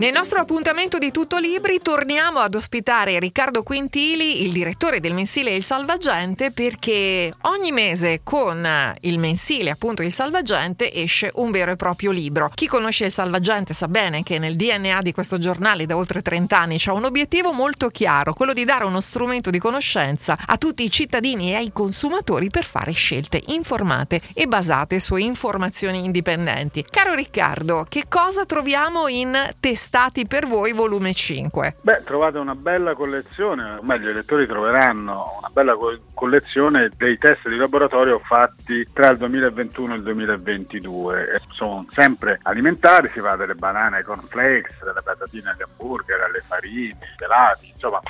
Nel nostro appuntamento di Tutto Libri torniamo ad ospitare Riccardo Quintili, il direttore del mensile Il Salvagente, perché ogni mese con il mensile, appunto Il Salvagente, esce un vero e proprio libro. Chi conosce Il Salvagente sa bene che nel DNA di questo giornale da oltre 30 anni c'è un obiettivo molto chiaro, quello di dare uno strumento di conoscenza a tutti i cittadini e ai consumatori per fare scelte informate e basate su informazioni indipendenti. Caro Riccardo, che cosa troviamo in testata? Stati per voi, volume 5. Beh, trovate una bella collezione, o meglio i lettori troveranno una bella co- collezione dei test di laboratorio fatti tra il 2021 e il 2022. Sono sempre alimentari, si va dalle banane ai cornflakes, dalle patatine agli hamburger, alle farine, ai gelati, insomma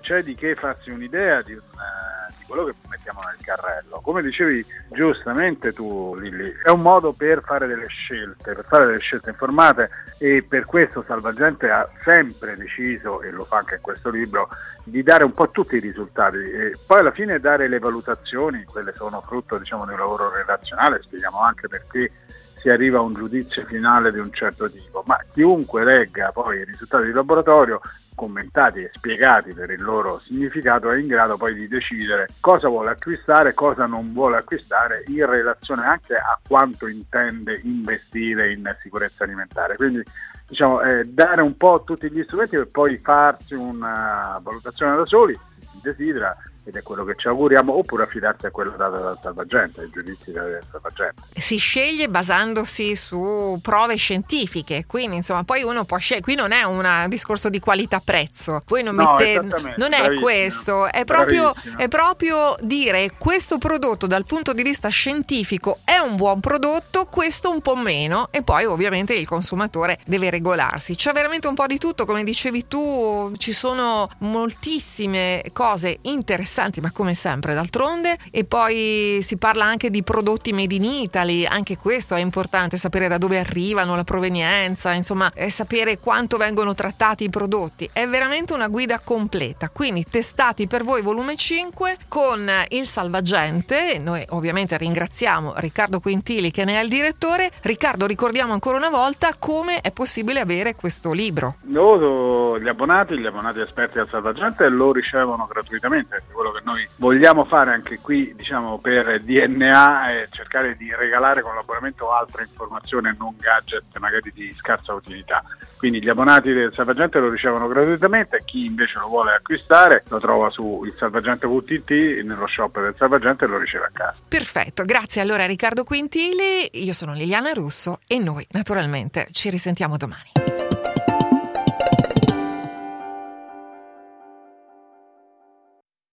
c'è di che farsi un'idea di, un, quello che mettiamo nel carrello. Come dicevi giustamente tu Lilli, è un modo per fare delle scelte, per fare delle scelte informate e per questo Salvagente ha sempre deciso, e lo fa anche in questo libro, di dare un po' tutti i risultati e poi alla fine dare le valutazioni, quelle sono frutto diciamo, di un lavoro relazionale, spieghiamo anche perché si arriva a un giudizio finale di un certo tipo, ma chiunque legga poi i risultati di laboratorio commentati e spiegati per il loro significato è in grado poi di decidere cosa vuole acquistare, cosa non vuole acquistare in relazione anche a quanto intende investire in sicurezza alimentare. Quindi diciamo, eh, dare un po' tutti gli strumenti per poi farsi una valutazione da soli, si desidera, ed è quello che ci auguriamo, oppure affidarsi a quello dato dal salvagente, ai giudizi del salvagente. Si sceglie basandosi su prove scientifiche, quindi insomma poi uno può scegliere, qui non è un discorso di qualità-prezzo, voi non, no, mette, non è questo, è proprio, è proprio dire questo prodotto dal punto di vista scientifico è un buon prodotto, questo un po' meno e poi ovviamente il consumatore deve regolarsi. C'è veramente un po' di tutto, come dicevi tu, ci sono moltissime cose interessanti interessanti, ma come sempre d'altronde. E poi si parla anche di prodotti made in Italy, anche questo è importante, sapere da dove arrivano, la provenienza, insomma, sapere quanto vengono trattati i prodotti. È veramente una guida completa. Quindi testati per voi volume 5 con il salvagente. Noi ovviamente ringraziamo Riccardo Quintili che ne è il direttore. Riccardo, ricordiamo ancora una volta come è possibile avere questo libro. No, gli abbonati, gli abbonati esperti al salvagente lo ricevono gratuitamente. Quello quello che noi vogliamo fare anche qui diciamo, per DNA è cercare di regalare con l'abbonamento altre informazioni e non gadget magari di scarsa utilità. Quindi gli abbonati del Salvagente lo ricevono gratuitamente, chi invece lo vuole acquistare lo trova su il salvagente.it nello shop del Salvagente e lo riceve a casa. Perfetto, grazie allora Riccardo Quintili, io sono Liliana Russo e noi naturalmente ci risentiamo domani.